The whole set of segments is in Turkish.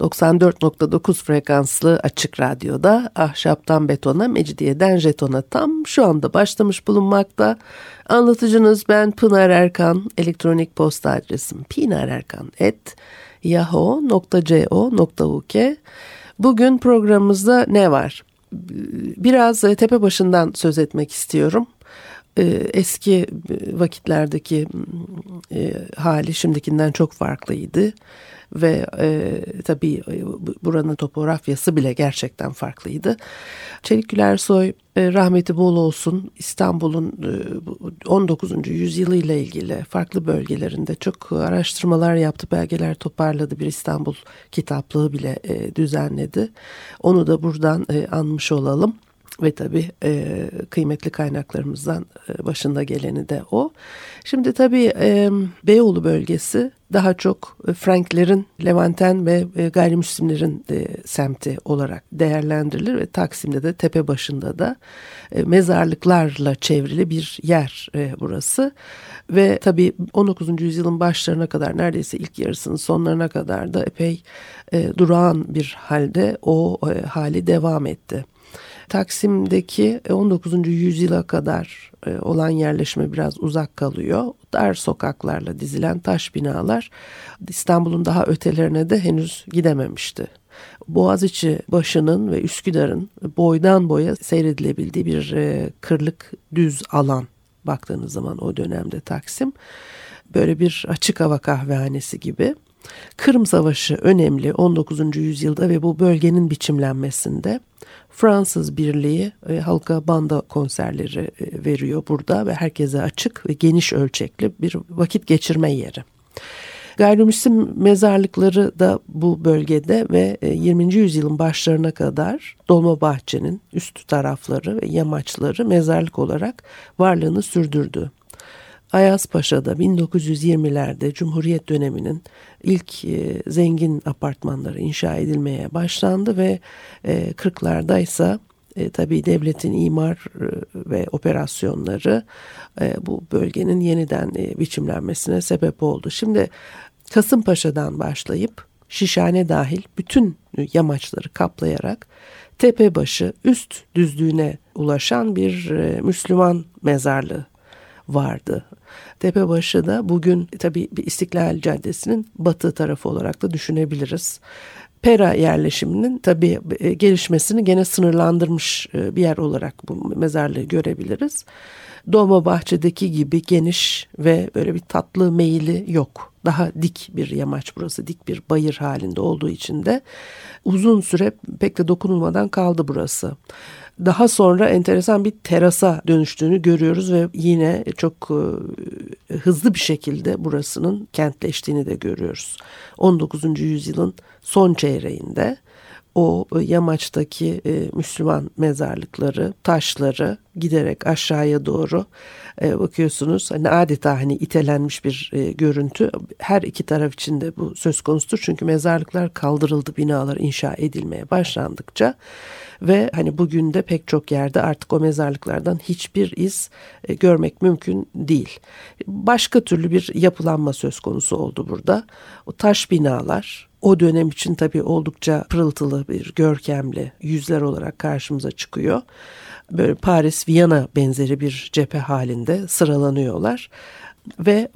94.9 frekanslı açık radyoda ahşaptan betona, mecidiyeden jetona tam şu anda başlamış bulunmakta. Anlatıcınız ben Pınar Erkan. Elektronik posta adresim pinarerkan.yahoo.co.uk Bugün programımızda ne var? Biraz tepe başından söz etmek istiyorum eski vakitlerdeki e, hali şimdikinden çok farklıydı ve e, tabii e, buranın topografyası bile gerçekten farklıydı. Çelik Gülersoy e, rahmeti bol olsun İstanbul'un e, 19. yüzyılı ile ilgili farklı bölgelerinde çok araştırmalar yaptı, belgeler toparladı. Bir İstanbul kitaplığı bile e, düzenledi. Onu da buradan e, anmış olalım ve tabii e, kıymetli kaynaklarımızdan e, başında geleni de o. Şimdi tabii e, Beyoğlu bölgesi daha çok Franklerin, Levanten ve e, gayrimüslimlerin e, semti olarak değerlendirilir ve Taksim'de de tepe başında da e, mezarlıklarla çevrili bir yer e, burası. Ve tabii 19. yüzyılın başlarına kadar neredeyse ilk yarısının sonlarına kadar da epey e, durağan bir halde o e, hali devam etti. Taksim'deki 19. E, yüzyıla kadar e, olan yerleşme biraz uzak kalıyor. Dar sokaklarla dizilen taş binalar İstanbul'un daha ötelerine de henüz gidememişti. Boğaziçi başının ve Üsküdar'ın boydan boya seyredilebildiği bir e, kırlık düz alan baktığınız zaman o dönemde Taksim böyle bir açık hava kahvehanesi gibi. Kırım Savaşı önemli 19. yüzyılda ve bu bölgenin biçimlenmesinde Fransız Birliği e, halka banda konserleri e, veriyor burada ve herkese açık ve geniş ölçekli bir vakit geçirme yeri. Gayrimüslim mezarlıkları da bu bölgede ve 20. E, yüzyılın başlarına kadar Dolmabahçe'nin üst tarafları ve yamaçları mezarlık olarak varlığını sürdürdü. Ayaz Paşa'da 1920'lerde Cumhuriyet döneminin ilk e, zengin apartmanları inşa edilmeye başlandı ve e, 40'larda ise e, tabii devletin imar e, ve operasyonları e, bu bölgenin yeniden e, biçimlenmesine sebep oldu. Şimdi Kasımpaşa'dan başlayıp Şişhane dahil bütün yamaçları kaplayarak tepebaşı üst düzlüğüne ulaşan bir e, Müslüman mezarlığı vardı. Tepebaşı da bugün tabii bir İstiklal Caddesi'nin batı tarafı olarak da düşünebiliriz. Pera yerleşiminin tabii e, gelişmesini gene sınırlandırmış e, bir yer olarak bu mezarlığı görebiliriz. Dolma Bahçe'deki gibi geniş ve böyle bir tatlı meyili yok. Daha dik bir yamaç burası, dik bir bayır halinde olduğu için de uzun süre pek de dokunulmadan kaldı burası daha sonra enteresan bir terasa dönüştüğünü görüyoruz ve yine çok e, hızlı bir şekilde burasının kentleştiğini de görüyoruz. 19. yüzyılın son çeyreğinde o yamaçtaki e, Müslüman mezarlıkları, taşları giderek aşağıya doğru e, bakıyorsunuz. Hani adeta hani itelenmiş bir e, görüntü. Her iki taraf için de bu söz konusudur. Çünkü mezarlıklar kaldırıldı, binalar inşa edilmeye başlandıkça ve hani bugün de pek çok yerde artık o mezarlıklardan hiçbir iz e, görmek mümkün değil. Başka türlü bir yapılanma söz konusu oldu burada. O taş binalar o dönem için tabii oldukça pırıltılı bir görkemli yüzler olarak karşımıza çıkıyor. Böyle Paris, Viyana benzeri bir cephe halinde sıralanıyorlar ve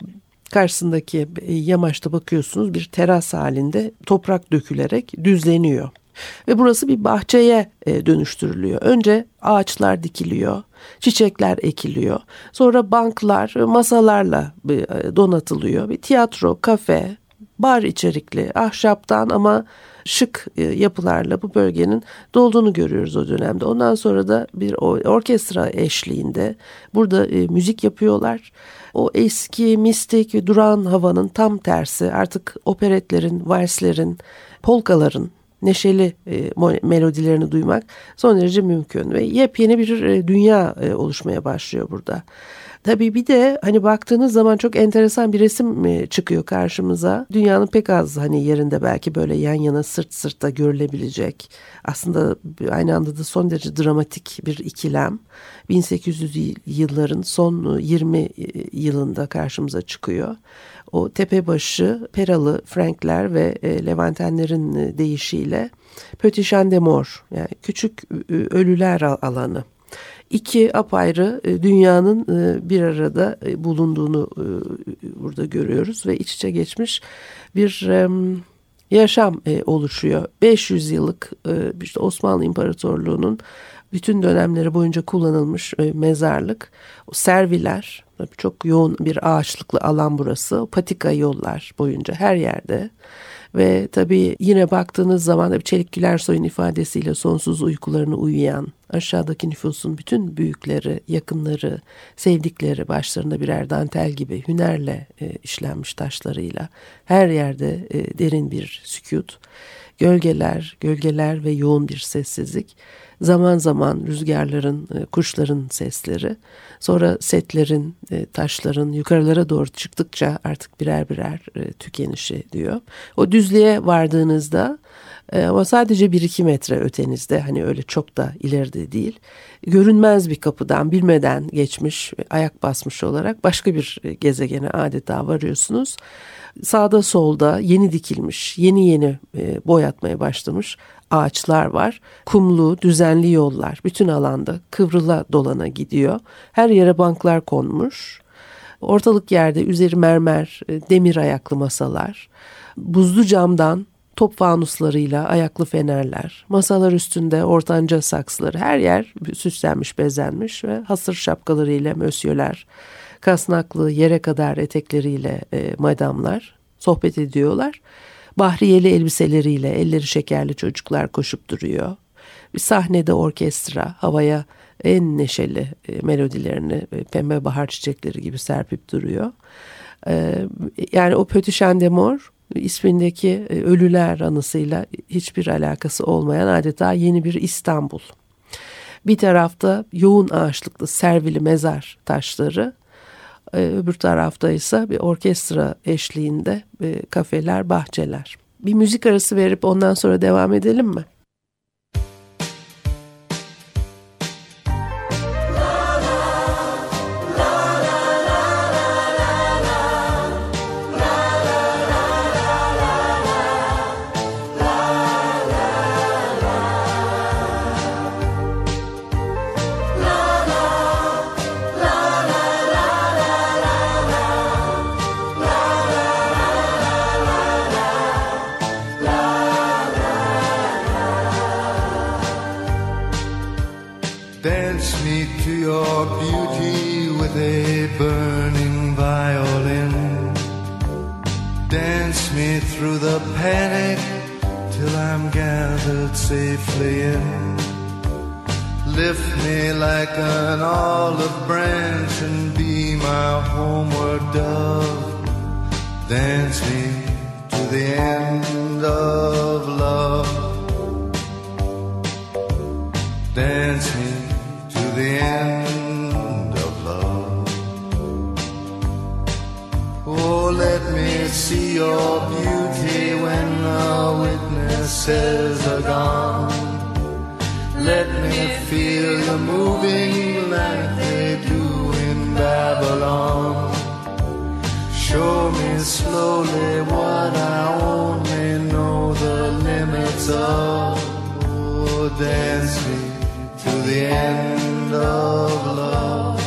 karşısındaki e, yamaçta bakıyorsunuz bir teras halinde toprak dökülerek düzleniyor. Ve burası bir bahçeye e, dönüştürülüyor. Önce ağaçlar dikiliyor, çiçekler ekiliyor. Sonra banklar, masalarla e, donatılıyor. Bir tiyatro, kafe, bar içerikli, ahşaptan ama şık e, yapılarla bu bölgenin dolduğunu görüyoruz o dönemde. Ondan sonra da bir orkestra eşliğinde burada müzik yapıyorlar. O eski mistik duran havanın tam tersi artık operetlerin, valslerin, polkaların neşeli e, melodilerini duymak son derece mümkün ve yepyeni bir e, dünya e, oluşmaya başlıyor burada. Tabii bir de hani baktığınız zaman çok enteresan bir resim e, çıkıyor karşımıza. Dünyanın pek az hani yerinde belki böyle yan yana sırt sırta görülebilecek. Aslında aynı anda da son derece dramatik bir ikilem. 1800 yılların son 20 e, yılında karşımıza çıkıyor. O tepebaşı Peralı Frankler ve e, Levantenlerin deyişiyle Petit Champ de Mort yani küçük ölüler alanı iki apayrı e, dünyanın e, bir arada e, bulunduğunu burada görüyoruz ve iç içe geçmiş bir yaşam oluşuyor. 500 yıllık işte Osmanlı İmparatorluğu'nun bütün dönemleri boyunca kullanılmış mezarlık, serviler, çok yoğun bir ağaçlıklı alan burası, patika yollar boyunca her yerde ve tabii yine baktığınız zaman da Çelik Gülersoy'un ifadesiyle sonsuz uykularını uyuyan aşağıdaki nüfusun bütün büyükleri, yakınları, sevdikleri başlarında birer dantel gibi hünerle e, işlenmiş taşlarıyla her yerde e, derin bir sükut, gölgeler, gölgeler ve yoğun bir sessizlik zaman zaman rüzgarların, e, kuşların sesleri, sonra setlerin, e, taşların yukarılara doğru çıktıkça artık birer birer e, tükenişi diyor. O düzlüğe vardığınızda ama sadece bir iki metre ötenizde hani öyle çok da ileride değil görünmez bir kapıdan bilmeden geçmiş ayak basmış olarak başka bir gezegene adeta varıyorsunuz. Sağda solda yeni dikilmiş yeni yeni boyatmaya başlamış ağaçlar var. Kumlu, düzenli yollar bütün alanda kıvrıla dolana gidiyor. Her yere banklar konmuş. Ortalık yerde üzeri mermer, e, demir ayaklı masalar. Buzlu camdan top fanuslarıyla ayaklı fenerler, masalar üstünde ortanca saksıları, her yer süslenmiş, bezenmiş ve hasır şapkalarıyla mösyöler, kasnaklı yere kadar etekleriyle e, madamlar sohbet ediyorlar. Bahriyeli elbiseleriyle elleri şekerli çocuklar koşup duruyor. Bir sahnede orkestra havaya en neşeli e, melodilerini e, pembe bahar çiçekleri gibi serpip duruyor. E, yani o Petit Chandemor ismindeki ölüler anısıyla hiçbir alakası olmayan adeta yeni bir İstanbul. Bir tarafta yoğun ağaçlıklı servili mezar taşları, e, öbür tarafta ise bir orkestra eşliğinde e, kafeler, bahçeler. Bir müzik arası verip ondan sonra devam edelim mi? Dance me to the end of love. Dance me to the end of love. Oh, let me see your beauty when the witnesses are gone. Let me feel the moving like they do in Babylon. Show me slowly what I only know the limits of. Oh, dance me to the end of love.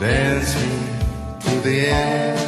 Dance me to the end.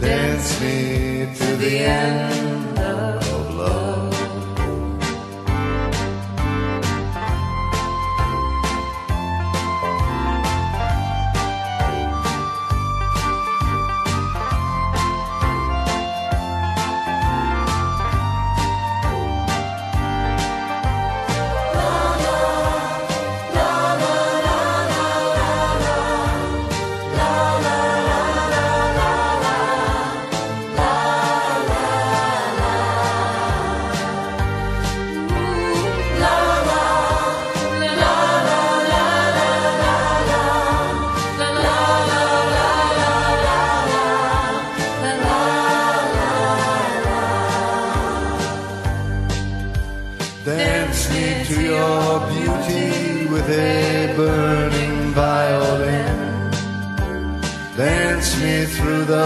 Dance me to the end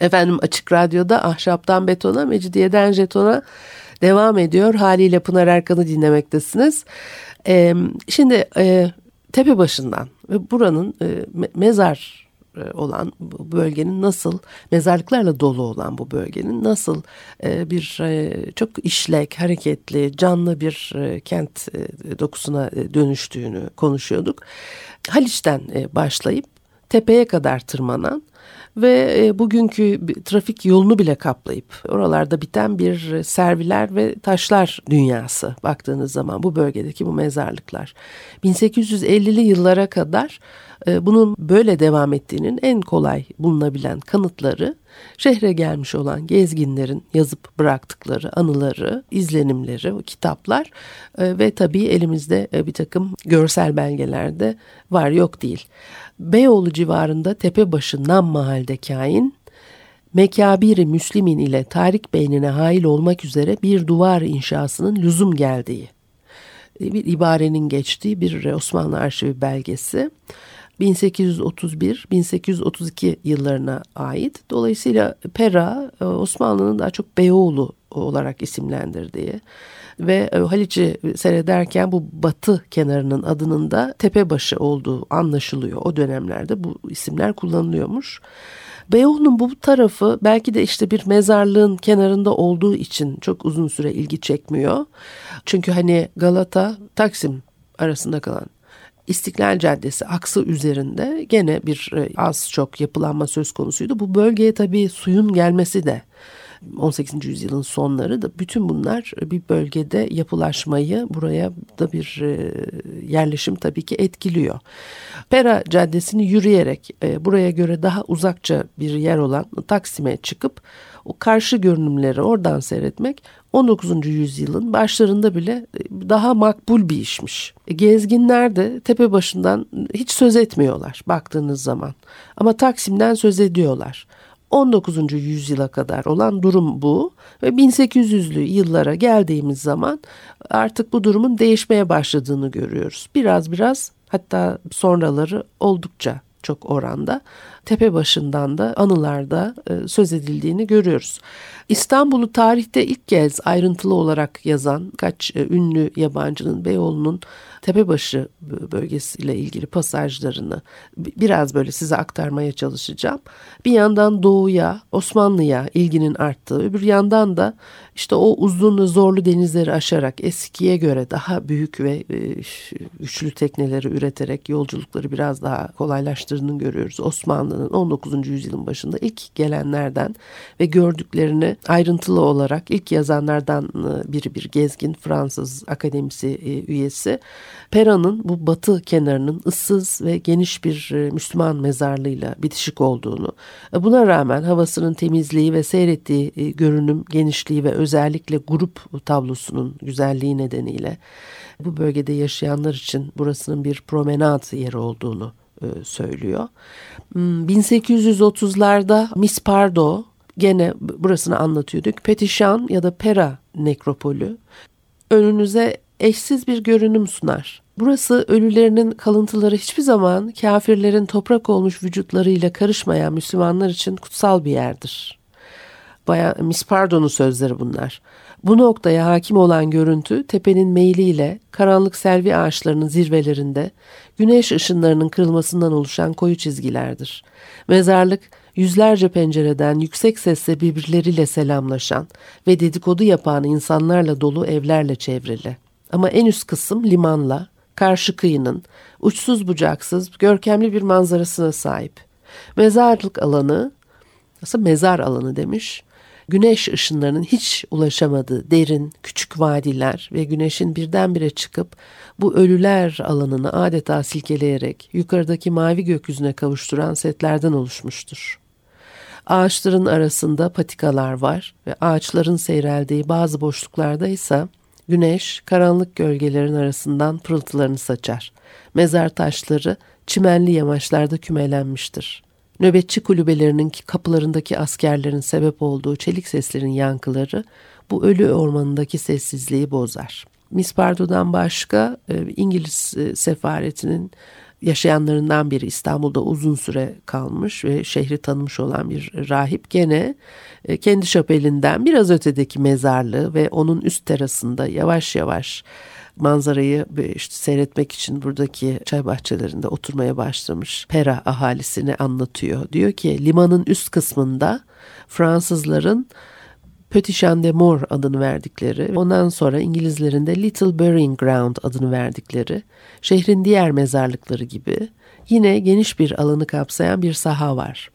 Efendim Açık Radyo'da Ahşaptan Betona, Mecidiyeden Jeton'a devam ediyor. Haliyle Pınar Erkan'ı dinlemektesiniz. Ee, şimdi e, tepe başından ve buranın e, me- mezar olan bu bölgenin nasıl mezarlıklarla dolu olan bu bölgenin nasıl e, bir e, çok işlek, hareketli, canlı bir e, kent e, dokusuna e, dönüştüğünü konuşuyorduk. Haliç'ten e, başlayıp tepeye kadar tırmanan ve e, bugünkü trafik yolunu bile kaplayıp oralarda biten bir e, serviler ve taşlar dünyası baktığınız zaman bu bölgedeki bu mezarlıklar. 1850'li yıllara kadar bunun böyle devam ettiğinin en kolay bulunabilen kanıtları şehre gelmiş olan gezginlerin yazıp bıraktıkları anıları, izlenimleri, kitaplar e, ve tabii elimizde e, bir takım görsel belgelerde var yok değil. Beyoğlu civarında Tepebaşı Nam mahalde kain, Mekabiri Müslimin ile Tarik beynine hail olmak üzere bir duvar inşasının lüzum geldiği, e, bir ibarenin geçtiği bir Osmanlı arşivi belgesi. 1831-1832 yıllarına ait. Dolayısıyla Pera e, Osmanlı'nın daha çok Beyoğlu olarak isimlendirdiği ve e, Haliç'i seyrederken bu batı kenarının adının da Tepebaşı olduğu anlaşılıyor. O dönemlerde bu isimler kullanılıyormuş. Beyoğlu'nun bu tarafı belki de işte bir mezarlığın kenarında olduğu için çok uzun süre ilgi çekmiyor. Çünkü hani Galata, Taksim arasında kalan İstiklal Caddesi aksı üzerinde gene bir e, az çok yapılanma söz konusuydu. Bu bölgeye tabii suyun gelmesi de 18. yüzyılın sonları da bütün bunlar bir bölgede yapılaşmayı buraya da bir e, yerleşim tabii ki etkiliyor. Pera Caddesi'ni yürüyerek e, buraya göre daha uzakça bir yer olan Taksim'e çıkıp o karşı görünümleri oradan seyretmek 19. yüzyılın başlarında bile e, daha makbul bir işmiş. Gezginler de tepe başından hiç söz etmiyorlar baktığınız zaman. Ama Taksim'den söz ediyorlar. 19. yüzyıla kadar olan durum bu ve 1800'lü yıllara geldiğimiz zaman artık bu durumun değişmeye başladığını görüyoruz. Biraz biraz hatta sonraları oldukça çok oranda tepe başından da anılarda e, söz edildiğini görüyoruz. İstanbul'u tarihte ilk kez ayrıntılı olarak yazan kaç e, ünlü yabancının Beyoğlu'nun Tepebaşı bölgesiyle ilgili pasajlarını biraz böyle size aktarmaya çalışacağım. Bir yandan doğuya, Osmanlı'ya ilginin arttığı, öbür yandan da işte o uzun ve zorlu denizleri aşarak eskiye göre daha büyük ve e, güçlü tekneleri üreterek yolculukları biraz daha kolaylaştırdığını görüyoruz. Osmanlı'nın 19. yüzyılın başında ilk gelenlerden ve gördüklerini ayrıntılı olarak ilk yazanlardan e, biri bir gezgin Fransız akademisi e, üyesi. Pera'nın bu batı kenarının ıssız ve geniş bir Müslüman mezarlığıyla bitişik olduğunu, buna rağmen havasının temizliği ve seyrettiği görünüm genişliği ve öz özellikle grup tablosunun güzelliği nedeniyle bu bölgede yaşayanlar için burasının bir promenat yeri olduğunu e, söylüyor. 1830'larda hmm, Miss Pardo gene burasını anlatıyorduk. Petişan ya da Pera nekropolü önünüze eşsiz bir görünüm sunar. Burası ölülerinin kalıntıları hiçbir zaman kafirlerin toprak olmuş vücutlarıyla karışmayan Müslümanlar için kutsal bir yerdir. Bayan Miss Pardon'un sözleri bunlar. Bu noktaya hakim olan görüntü tepenin meyliyle karanlık selvi ağaçlarının zirvelerinde güneş ışınlarının kırılmasından oluşan koyu çizgilerdir. Mezarlık yüzlerce pencereden yüksek sesle birbirleriyle selamlaşan ve dedikodu yapan insanlarla dolu evlerle çevrili. Ama en üst kısım limanla, karşı kıyının uçsuz bucaksız görkemli bir manzarasına sahip. Mezarlık alanı, aslında mezar alanı demiş, güneş ışınlarının hiç ulaşamadığı derin, küçük vadiler ve güneşin birdenbire çıkıp bu ölüler alanını adeta silkeleyerek yukarıdaki mavi gökyüzüne kavuşturan setlerden oluşmuştur. Ağaçların arasında patikalar var ve ağaçların seyreldiği bazı boşluklarda ise güneş karanlık gölgelerin arasından pırıltılarını saçar. Mezar taşları çimenli yamaçlarda kümelenmiştir. Nöbetçi kulübelerinin kapılarındaki askerlerin sebep olduğu çelik seslerin yankıları bu ölü ormanındaki sessizliği bozar. Miss Pardo'dan başka e, İngiliz e, sefaretinin yaşayanlarından biri İstanbul'da uzun süre kalmış ve şehri tanımış olan bir rahip gene e, kendi şapelinden biraz ötedeki mezarlığı ve onun üst terasında yavaş yavaş manzarayı işte seyretmek için buradaki çay bahçelerinde oturmaya başlamış Pera ahalisini anlatıyor. Diyor ki limanın üst kısmında Fransızların Petit Champ de Mor adını verdikleri, ondan sonra İngilizlerin de Little Burying Ground adını verdikleri, şehrin diğer mezarlıkları gibi yine geniş bir alanı kapsayan bir saha var.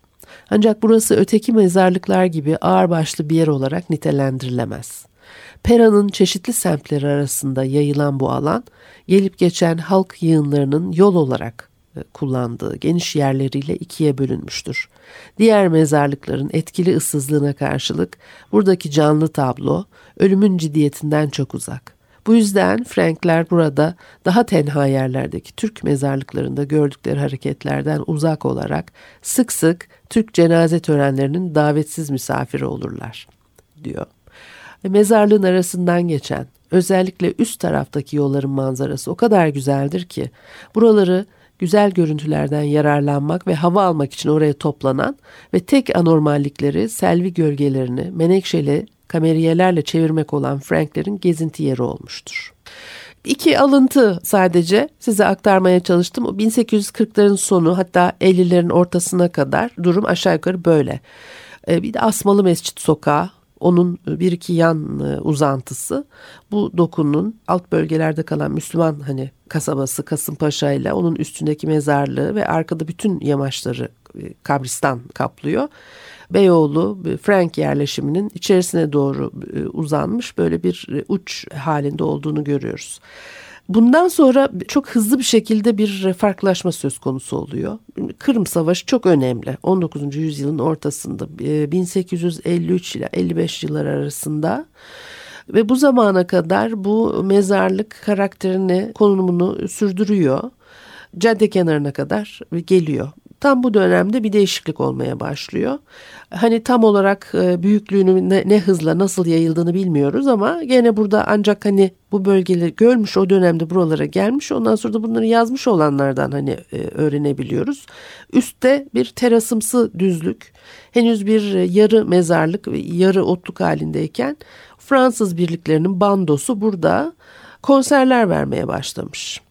Ancak burası öteki mezarlıklar gibi ağırbaşlı bir yer olarak nitelendirilemez. Pera'nın çeşitli semtleri arasında yayılan bu alan, gelip geçen halk yığınlarının yol olarak e, kullandığı geniş yerleriyle ikiye bölünmüştür. Diğer mezarlıkların etkili ıssızlığına karşılık buradaki canlı tablo ölümün ciddiyetinden çok uzak. Bu yüzden Frankler burada daha tenha yerlerdeki Türk mezarlıklarında gördükleri hareketlerden uzak olarak sık sık Türk cenaze törenlerinin davetsiz misafiri olurlar, diyor ve mezarlığın arasından geçen özellikle üst taraftaki yolların manzarası o kadar güzeldir ki buraları güzel görüntülerden yararlanmak ve hava almak için oraya toplanan ve tek anormallikleri selvi gölgelerini menekşeli kameriyelerle çevirmek olan Franklerin gezinti yeri olmuştur. İki alıntı sadece size aktarmaya çalıştım. 1840'ların sonu hatta 50'lerin ortasına kadar durum aşağı yukarı böyle. Ee, bir de Asmalı Mescit Sokağı onun bir iki yan e, uzantısı bu dokunun alt bölgelerde kalan Müslüman hani kasabası Kasımpaşa ile onun üstündeki mezarlığı ve arkada bütün yamaçları e, kabristan kaplıyor. Beyoğlu e, Frank yerleşiminin içerisine doğru uzanmış böyle bir uç halinde olduğunu görüyoruz. Bundan sonra çok hızlı bir şekilde bir farklılaşma söz konusu oluyor. Kırım Savaşı çok önemli. 19. yüzyılın ortasında 1853 ile 55 yıllar arasında ve bu zamana kadar bu mezarlık karakterini, konumunu sürdürüyor. Cadde kenarına kadar geliyor tam bu dönemde bir değişiklik olmaya başlıyor. Hani tam olarak e, büyüklüğünü ne, ne hızla nasıl yayıldığını bilmiyoruz ama gene burada ancak hani bu bölgeleri görmüş o dönemde buralara gelmiş ondan sonra da bunları yazmış olanlardan hani e, öğrenebiliyoruz. Üstte bir terasımsı düzlük henüz bir yarı mezarlık yarı otluk halindeyken Fransız birliklerinin bandosu burada konserler vermeye başlamış.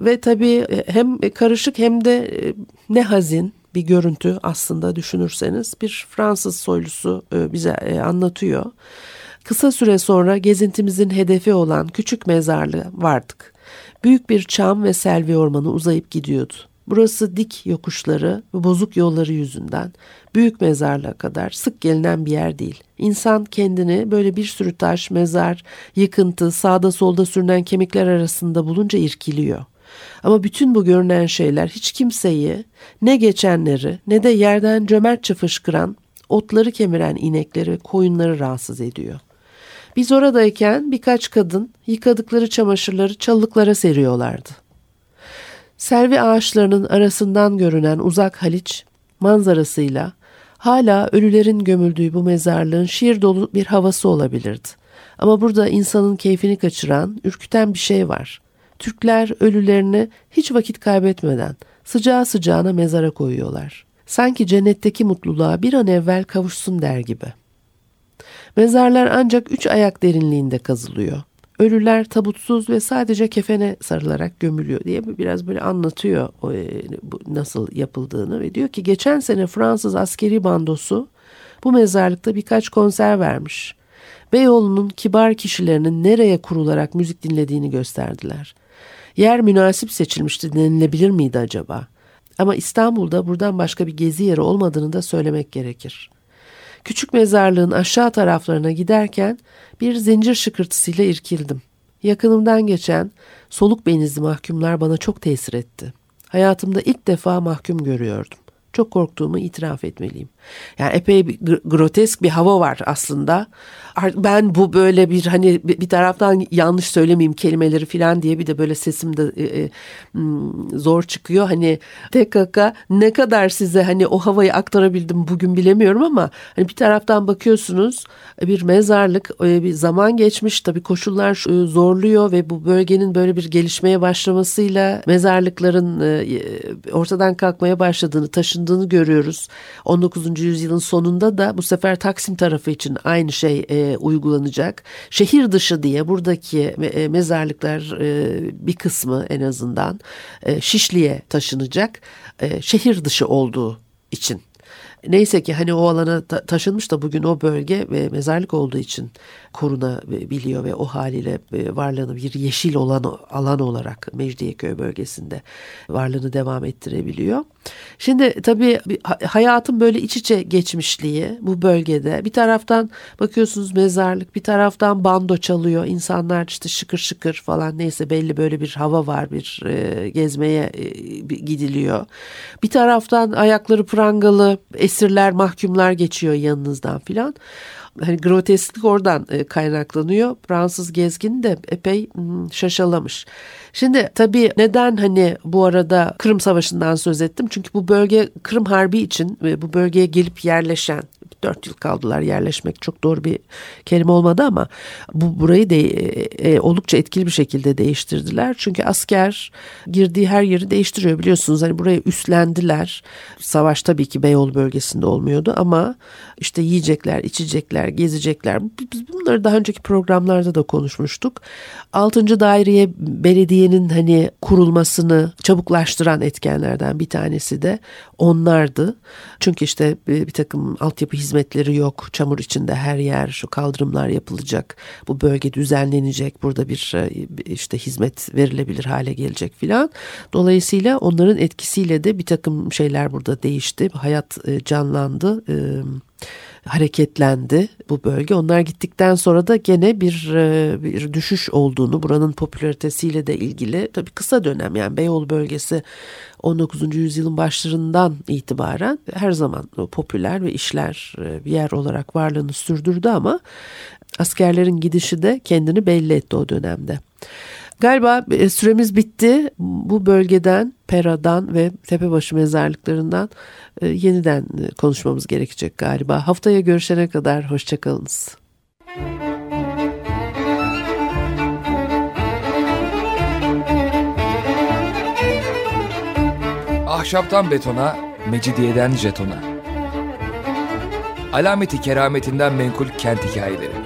Ve tabii e, hem karışık hem de e, ne hazin bir görüntü aslında düşünürseniz bir Fransız soylusu e, bize anlatıyor. Kısa süre sonra gezintimizin hedefi olan küçük mezarlığı vardık. Büyük bir çam ve selvi ormanı uzayıp gidiyordu. Burası dik yokuşları ve bozuk yolları yüzünden büyük mezarlığa kadar sık gelinen bir yer değil. İnsan kendini böyle bir sürü taş, mezar, yıkıntı, sağda solda sürünen kemikler arasında bulunca irkiliyor. Ama bütün bu görünen şeyler hiç kimseyi ne geçenleri ne de yerden cömertçe fışkıran, otları kemiren inekleri, koyunları rahatsız ediyor. Biz oradayken birkaç kadın yıkadıkları çamaşırları çalılıklara seriyorlardı. Selvi ağaçlarının arasından görünen uzak Haliç manzarasıyla hala ölülerin gömüldüğü bu mezarlığın şiir dolu bir havası olabilirdi. Ama burada insanın keyfini kaçıran, ürküten bir şey var. Türkler ölülerini hiç vakit kaybetmeden sıcağı sıcağına mezara koyuyorlar. Sanki cennetteki mutluluğa bir an evvel kavuşsun der gibi. Mezarlar ancak üç ayak derinliğinde kazılıyor. Ölüler tabutsuz ve sadece kefene sarılarak gömülüyor diye biraz böyle anlatıyor e, nasıl yapıldığını ve diyor ki geçen sene Fransız askeri bandosu bu mezarlıkta birkaç konser vermiş. Beyoğlu'nun kibar kişilerinin nereye kurularak müzik dinlediğini gösterdiler. Yer münasip seçilmişti denilebilir miydi acaba? Ama İstanbul'da buradan başka bir gezi yeri olmadığını da söylemek gerekir. Küçük mezarlığın aşağı taraflarına giderken bir zincir şıkırtısıyla irkildim. Yakınımdan geçen soluk benizli mahkumlar bana çok tesir etti. Hayatımda ilk defa mahkum görüyordum çok korktuğumu itiraf etmeliyim. Yani epey bir grotesk bir hava var aslında. Ben bu böyle bir hani bir taraftan yanlış söylemeyeyim kelimeleri falan diye bir de böyle sesim de e, e, hmm, zor çıkıyor. Hani TKK ne kadar size hani o havayı aktarabildim bugün bilemiyorum ama hani bir taraftan bakıyorsunuz bir mezarlık e, bir zaman geçmiş tabii koşullar zorluyor ve bu bölgenin böyle bir gelişmeye başlamasıyla mezarlıkların ortadan kalkmaya başladığını taşındığını görüyoruz. 19. yüzyılın sonunda da bu sefer Taksim tarafı için aynı şey e, uygulanacak. Şehir dışı diye buradaki e, mezarlıklar e, bir kısmı en azından e, Şişli'ye taşınacak. E, şehir dışı olduğu için Neyse ki hani o alana ta- taşınmış da bugün o bölge ve mezarlık olduğu için korunabiliyor ve o haliyle e, varlığını bir yeşil olan alan olarak Mecidiyeköy bölgesinde varlığını devam ettirebiliyor. Şimdi tabii hayatın böyle iç içe geçmişliği bu bölgede bir taraftan bakıyorsunuz mezarlık bir taraftan bando çalıyor insanlar işte şıkır şıkır falan neyse belli böyle bir hava var bir e, gezmeye e, gidiliyor. Bir taraftan ayakları prangalı esirler mahkumlar geçiyor yanınızdan filan hani grotesklik oradan e, kaynaklanıyor. Fransız gezgin de epey hmm, şaşalamış. Şimdi tabii neden hani bu arada Kırım Savaşı'ndan söz ettim? Çünkü bu bölge Kırım Harbi için ve bu bölgeye gelip yerleşen dört yıl kaldılar yerleşmek çok doğru bir kelime olmadı ama bu burayı da e, e, oldukça etkili bir şekilde değiştirdiler. Çünkü asker girdiği her yeri değiştiriyor biliyorsunuz hani buraya üstlendiler. Savaş tabii ki Beyoğlu bölgesinde olmuyordu ama işte yiyecekler, içecekler, gezecekler. Biz bunları daha önceki programlarda da konuşmuştuk. Altıncı daireye belediyenin hani kurulmasını çabuklaştıran etkenlerden bir tanesi de onlardı. Çünkü işte bir, bir takım altyapı hizmetleri yok. Çamur içinde her yer şu kaldırımlar yapılacak. Bu bölge düzenlenecek. Burada bir e, işte hizmet verilebilir hale gelecek filan. Dolayısıyla onların etkisiyle de bir takım şeyler burada değişti. Hayat e, canlandı. E, hareketlendi bu bölge. Onlar gittikten sonra da gene bir bir düşüş olduğunu buranın popülaritesiyle de ilgili tabii kısa dönem yani Beyoğlu bölgesi 19. yüzyılın başlarından itibaren her zaman popüler ve işler bir yer olarak varlığını sürdürdü ama askerlerin gidişi de kendini belli etti o dönemde. Galiba e, süremiz bitti. Bu bölgeden, Pera'dan ve Tepebaşı mezarlıklarından e, yeniden e, konuşmamız gerekecek galiba. Haftaya görüşene kadar hoşçakalınız. Ahşaptan betona, mecidiyeden jetona. Alameti kerametinden menkul kent hikayeleri.